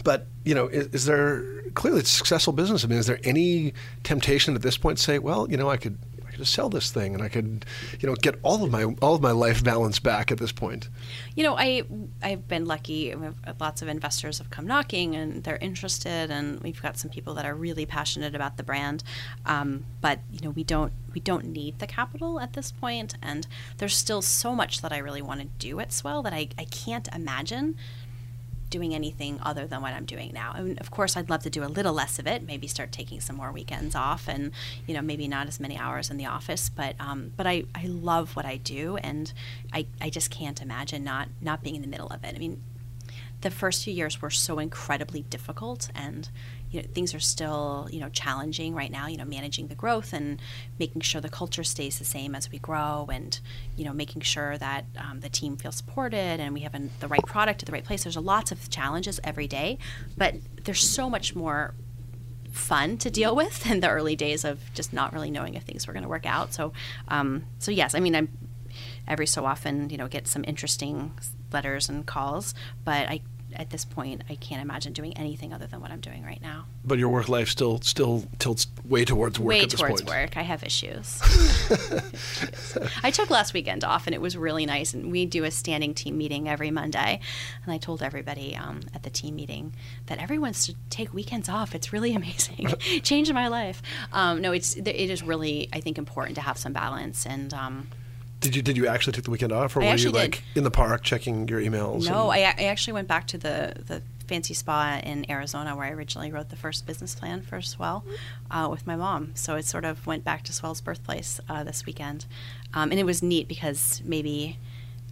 but you know, is, is there clearly it's a successful business? I mean, is there any temptation at this point to say, well, you know, I could sell this thing and I could, you know, get all of my all of my life balance back at this point? You know, I I've been lucky. Lots of investors have come knocking, and they're interested. And we've got some people that are really passionate about the brand. Um, but you know, we don't we don't need the capital at this point, and there's still so much that I really want to do at Swell that I I can't imagine doing anything other than what I'm doing now. And of course, I'd love to do a little less of it. Maybe start taking some more weekends off, and you know, maybe not as many hours in the office. But um, but I, I love what I do, and I, I just can't imagine not not being in the middle of it. I mean, the first few years were so incredibly difficult, and you know, things are still you know challenging right now. You know, managing the growth and making sure the culture stays the same as we grow, and you know, making sure that um, the team feels supported and we have an, the right product at the right place. There's lots of challenges every day, but there's so much more fun to deal with in the early days of just not really knowing if things were going to work out. So, um, so yes, I mean, I'm every so often, you know, get some interesting letters and calls, but I at this point, I can't imagine doing anything other than what I'm doing right now. But your work life still still tilts way towards work. Way at this towards point. work. I have issues. I took last weekend off, and it was really nice. And we do a standing team meeting every Monday, and I told everybody um, at the team meeting that everyone should take weekends off. It's really amazing. Changed my life. Um, no, it's it is really I think important to have some balance and. Um, Did you did you actually take the weekend off, or I were you like did. in the park checking your emails? No, and- I, I actually went back to the, the fancy spa in Arizona where I originally wrote the first business plan for Swell uh, with my mom. So it sort of went back to Swell's birthplace uh, this weekend. Um, and it was neat because maybe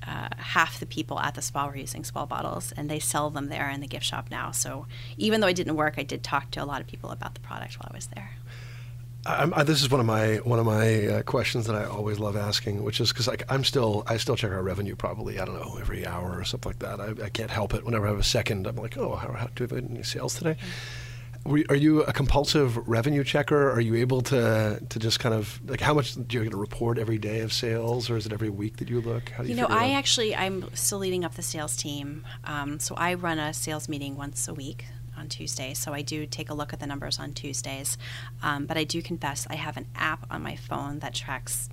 uh, half the people at the spa were using Swell bottles and they sell them there in the gift shop now. So even though I didn't work, I did talk to a lot of people about the product while I was there. I'm, I, this is one of my one of my uh, questions that I always love asking, which is because like I'm still I still check our revenue probably I don't know every hour or something like that. I, I can't help it. Whenever I have a second, I'm like, oh, how, how do we have any sales today? Were, are you a compulsive revenue checker? Are you able to to just kind of like how much do you get a report every day of sales, or is it every week that you look? How do you, You know, I out? actually I'm still leading up the sales team, um, so I run a sales meeting once a week on Tuesdays, So I do take a look at the numbers on Tuesdays, um, but I do confess I have an app on my phone that tracks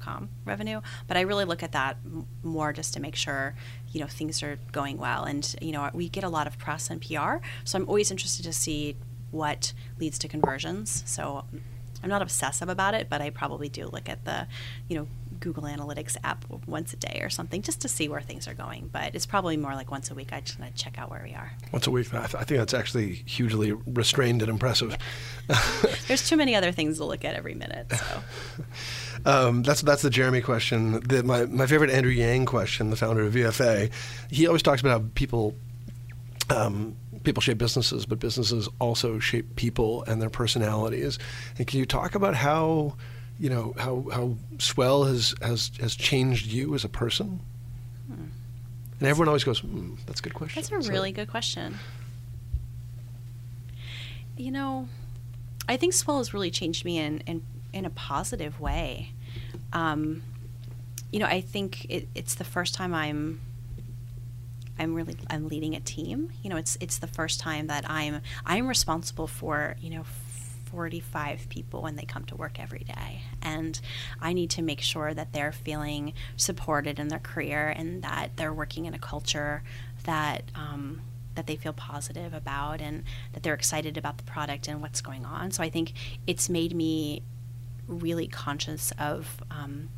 .com revenue, but I really look at that more just to make sure you know things are going well. And you know, we get a lot of press and PR, so I'm always interested to see what leads to conversions. So I'm not obsessive about it, but I probably do look at the, you know, Google Analytics app once a day or something just to see where things are going. But it's probably more like once a week. I just want to check out where we are. once a week. I, th- I think that's actually hugely restrained and impressive. There's too many other things to look at every minute. So Um, that's that's the Jeremy question. The, my my favorite Andrew Yang question, the founder of VFA, he always talks about how people um, people shape businesses, but businesses also shape people and their personalities. And can you talk about how you know how how Swell has has has changed you as a person? And everyone always goes, hmm, "That's a good question." that's a So- really good question. You know, I think Swell has really changed me in in, in a positive way. Um, you know, I think it, it's the first time I'm I'm really I'm leading a team. You know, it's it's the first time that I'm I'm responsible for you know 45 people when they come to work every day, and I need to make sure that they're feeling supported in their career and that they're working in a culture that. Um, that they feel positive about and that they're excited about the product and what's going on. So I think it's made me really conscious of um,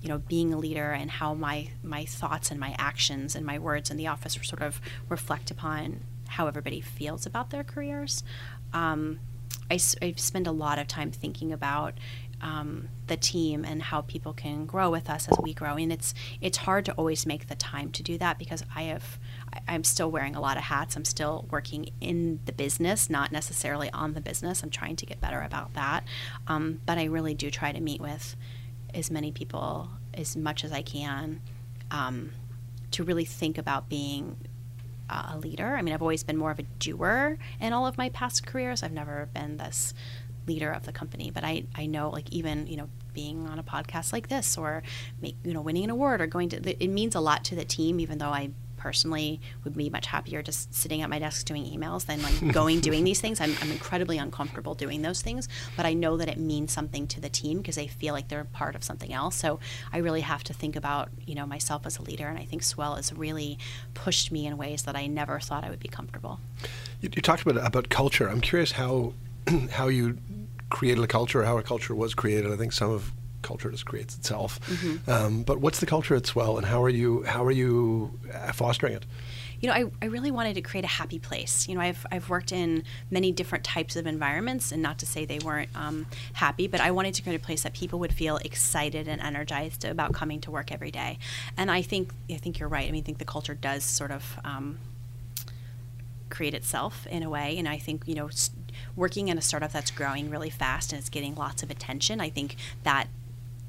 you know being a leader and how my my thoughts and my actions and my words in the office sort of reflect upon how everybody feels about their careers. Um, I, I spend a lot of time thinking about um, the team and how people can grow with us as we grow. And it's it's hard to always make the time to do that because I have I- I'm still wearing a lot of hats. I'm still working in the business, not necessarily on the business. I'm trying to get better about that. Um, but I really do try to meet with as many people as much as I can um, to really think about being uh, a leader. I mean, I've always been more of a doer in all of my past careers. I've never been this leader of the company, but I, I know like even, you know, being on a podcast like this or make, you know, winning an award or going to, it means a lot to the team, even though I personally would be much happier just sitting at my desk doing emails than like going doing these things. I'm, I'm incredibly uncomfortable doing those things, but I know that it means something to the team because they feel like they're part of something else. So I really have to think about you know myself as a leader, and I think Swell has really pushed me in ways that I never thought I would be comfortable. You, you talked about about culture. I'm curious how how you created a culture, or how a culture was created. I think some of culture just creates itself. Um, but what's the culture at Swell, and how are you how are you uh, fostering it? you know, I, I really wanted to create a happy place. You know, I've, I've worked in many different types of environments, and not to say they weren't um, happy, but I wanted to create a place that people would feel excited and energized about coming to work every day. And I think I think you're right. I mean, I think the culture does sort of um, create itself in a way. And I think, you know, working in a startup that's growing really fast and it's getting lots of attention, I think that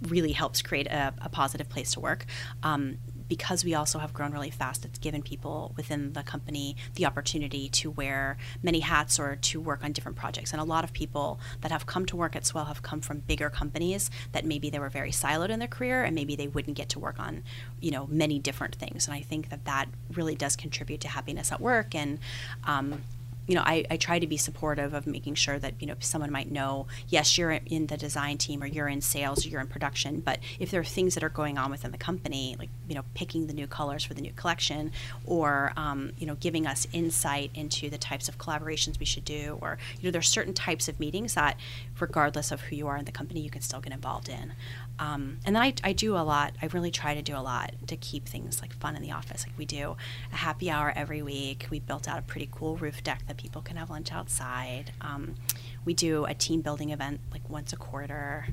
really helps create a, a positive place to work. Um, because we also have grown really fast, it's given people within the company the opportunity to wear many hats or to work on different projects. And a lot of people that have come to work at Swell have come from bigger companies that maybe they were very siloed in their career and maybe they wouldn't get to work on, you know, many different things. And I think that that really does contribute to happiness at work and um, you know, I, I try to be supportive of making sure that, you know, someone might know, yes, you're in the design team or you're in sales or you're in production, but if there are things that are going on within the company, like, you know, picking the new colors for the new collection or, um, you know, giving us insight into the types of collaborations we should do, or, you know, there's certain types of meetings that, regardless of who you are in the company, you can still get involved in. Um, and then I, I do a lot. I really try to do a lot to keep things like fun in the office. Like we do a happy hour every week. We built out a pretty cool roof deck that people can have lunch outside. Um, we do a team building event like once a quarter.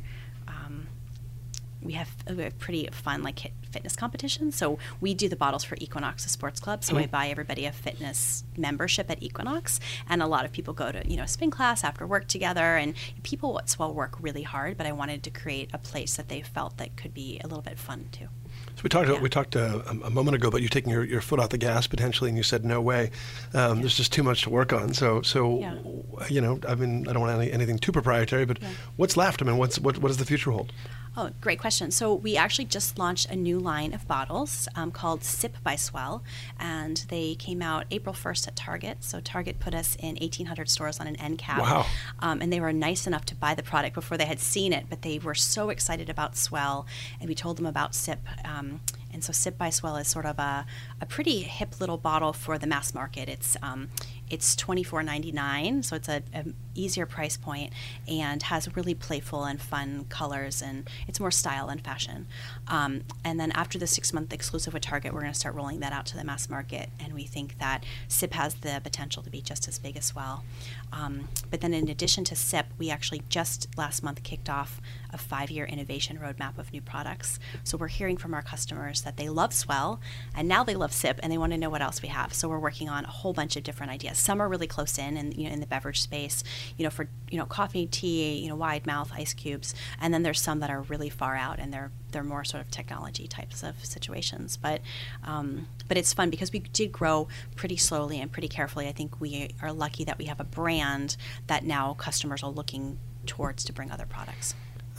Um, we have a pretty fun like fitness competition. So we do the bottles for Equinox, the sports club. So mm-hmm. I buy everybody a fitness membership at Equinox, and a lot of people go to you know spin class after work together. And people at Swell work really hard, but I wanted to create a place that they felt that could be a little bit fun too. So we talked yeah. we talked uh, a moment ago about you taking your, your foot off the gas potentially, and you said no way. Um, yeah. There's just too much to work on. So so yeah. you know I mean I don't want any, anything too proprietary, but what's left? I mean what's what what does the future hold? Oh, great question. So we actually just launched a new line of bottles um, called Sip by Swell, and they came out April 1st at Target. So Target put us in 1,800 stores on an end cap. Wow. Um, and they were nice enough to buy the product before they had seen it, but they were so excited about Swell, and we told them about Sip. Um, and so Sip by Swell is sort of a, a pretty hip little bottle for the mass market. It's um, it's $24.99, so it's a, easier price point and has really playful and fun colors, and it's more style and fashion. Um, and then after the six month exclusive with Target, we're going to start rolling that out to the mass market, and we think that SIP has the potential to be just as big as well. Um, but then in addition to SIP, we actually just last month kicked off a five year innovation roadmap of new products. So we're hearing from our customers that they love Swell, and now they love SIP, and they want to know what else we have. So we're working on a whole bunch of different ideas some are really close in and you know in the beverage space you know for you know coffee tea you know wide mouth ice cubes and then there's some that are really far out and they're they're more sort of technology types of situations but um, but it's fun because we did grow pretty slowly and pretty carefully i think we are lucky that we have a brand that now customers are looking towards to bring other products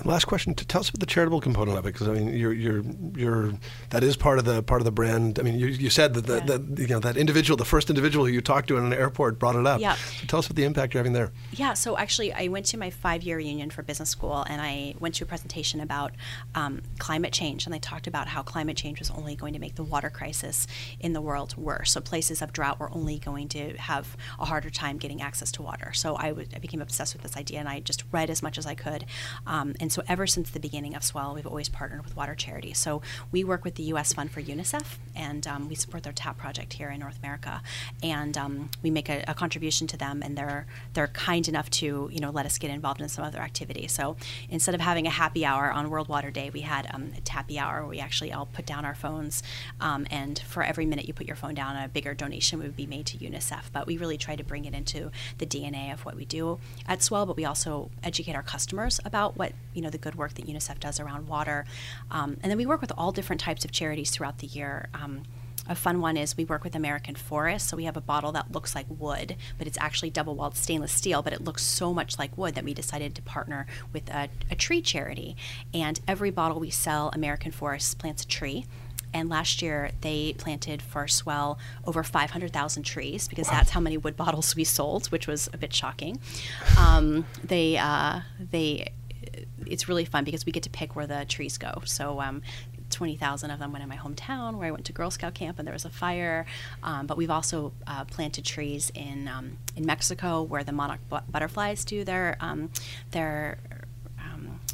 Last question. Tell us about the charitable component of it, because I mean, you're, you're, you're, that is part of the part of the brand. I mean, you, you said that the, yeah. that you know that individual, the first individual who you talked to in an airport, brought it up. Yeah. So tell us about the impact you're having there. Yeah. So actually, I went to my five-year reunion for business school, and I went to a presentation about um, climate change, and they talked about how climate change was only going to make the water crisis in the world worse. So places of drought were only going to have a harder time getting access to water. So I, w- I became obsessed with this idea, and I just read as much as I could. Um, and so ever since the beginning of Swell, we've always partnered with water charities. So we work with the U.S. Fund for UNICEF, and um, we support their TAP project here in North America, and um, we make a, a, contribution to them, and they're they're kind enough to you know let us get involved in some other activities. So instead of having a happy hour on World Water Day, we had um, a tappy hour where we actually all put down our phones, um, and for every minute you put your phone down, a bigger donation would be made to UNICEF. But we really try to bring it into the DNA of what we do at Swell, but we also educate our customers about what you know the good work that UNICEF does around water. Um, and then we work with all different types of charities throughout the year. Um, a fun one is we work with American Forest. So we have a bottle that looks like wood, but it's actually double walled stainless steel, but it looks so much like wood that we decided to partner with a, a tree charity. And every bottle we sell, American Forest plants a tree and last year they planted for Swell over 500,000 trees because wow. that's how many wood bottles we sold, which was a bit shocking. Um, they uh, they it's really fun because we get to pick where the trees go. So um, 20,000 of them went in my hometown where I went to Girl Scout camp and there was a fire. Um, but we've also uh, planted trees in um, in Mexico where the monarch butterflies do their um, their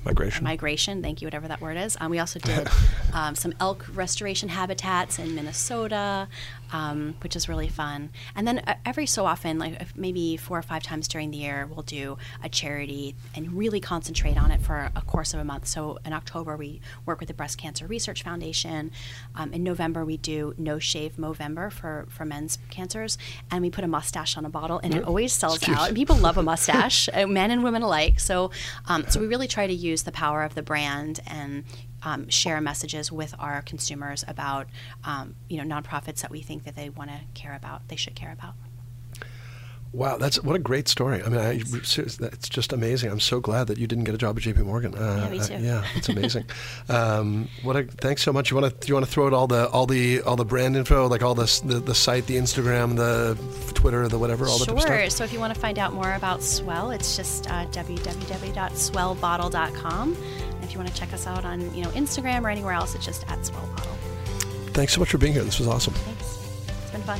migration. Migration, thank you, whatever that word is. Um, we also did um, some elk restoration habitats in Minnesota, um, which is really fun. And then uh, every so often, like maybe four or five times during the year, we'll do a charity and really concentrate on it for a course of a month. So in October, we work with the Breast Cancer Research Foundation. Um, in November, we do No Shave Movember for, for men's cancers, and we put a mustache on a bottle, and it always sells out. And people love a mustache, uh, men and women alike. So, um, so we really try to use use the power of the brand and um, share messages with our consumers about um, you know nonprofits that we think that they want to care about, they should care about. Wow, that's what a great story. I mean, I, it's just amazing. I'm so glad that you didn't get a job at J.P. Morgan. Uh, yeah, me too. Uh, yeah, it's amazing. um, what a, thanks so much. You want to you want to throw out all the all the all the brand info, like all the the, the site, the Instagram, the Twitter, the whatever, all sure. the stuff. So if you want to find out more about Swell, it's just uh, www.swellbottle.com. If you want to check us out on you know Instagram or anywhere else, it's just at Swell Bottle. Thanks so much for being here. This was awesome. Thanks. It's been fun.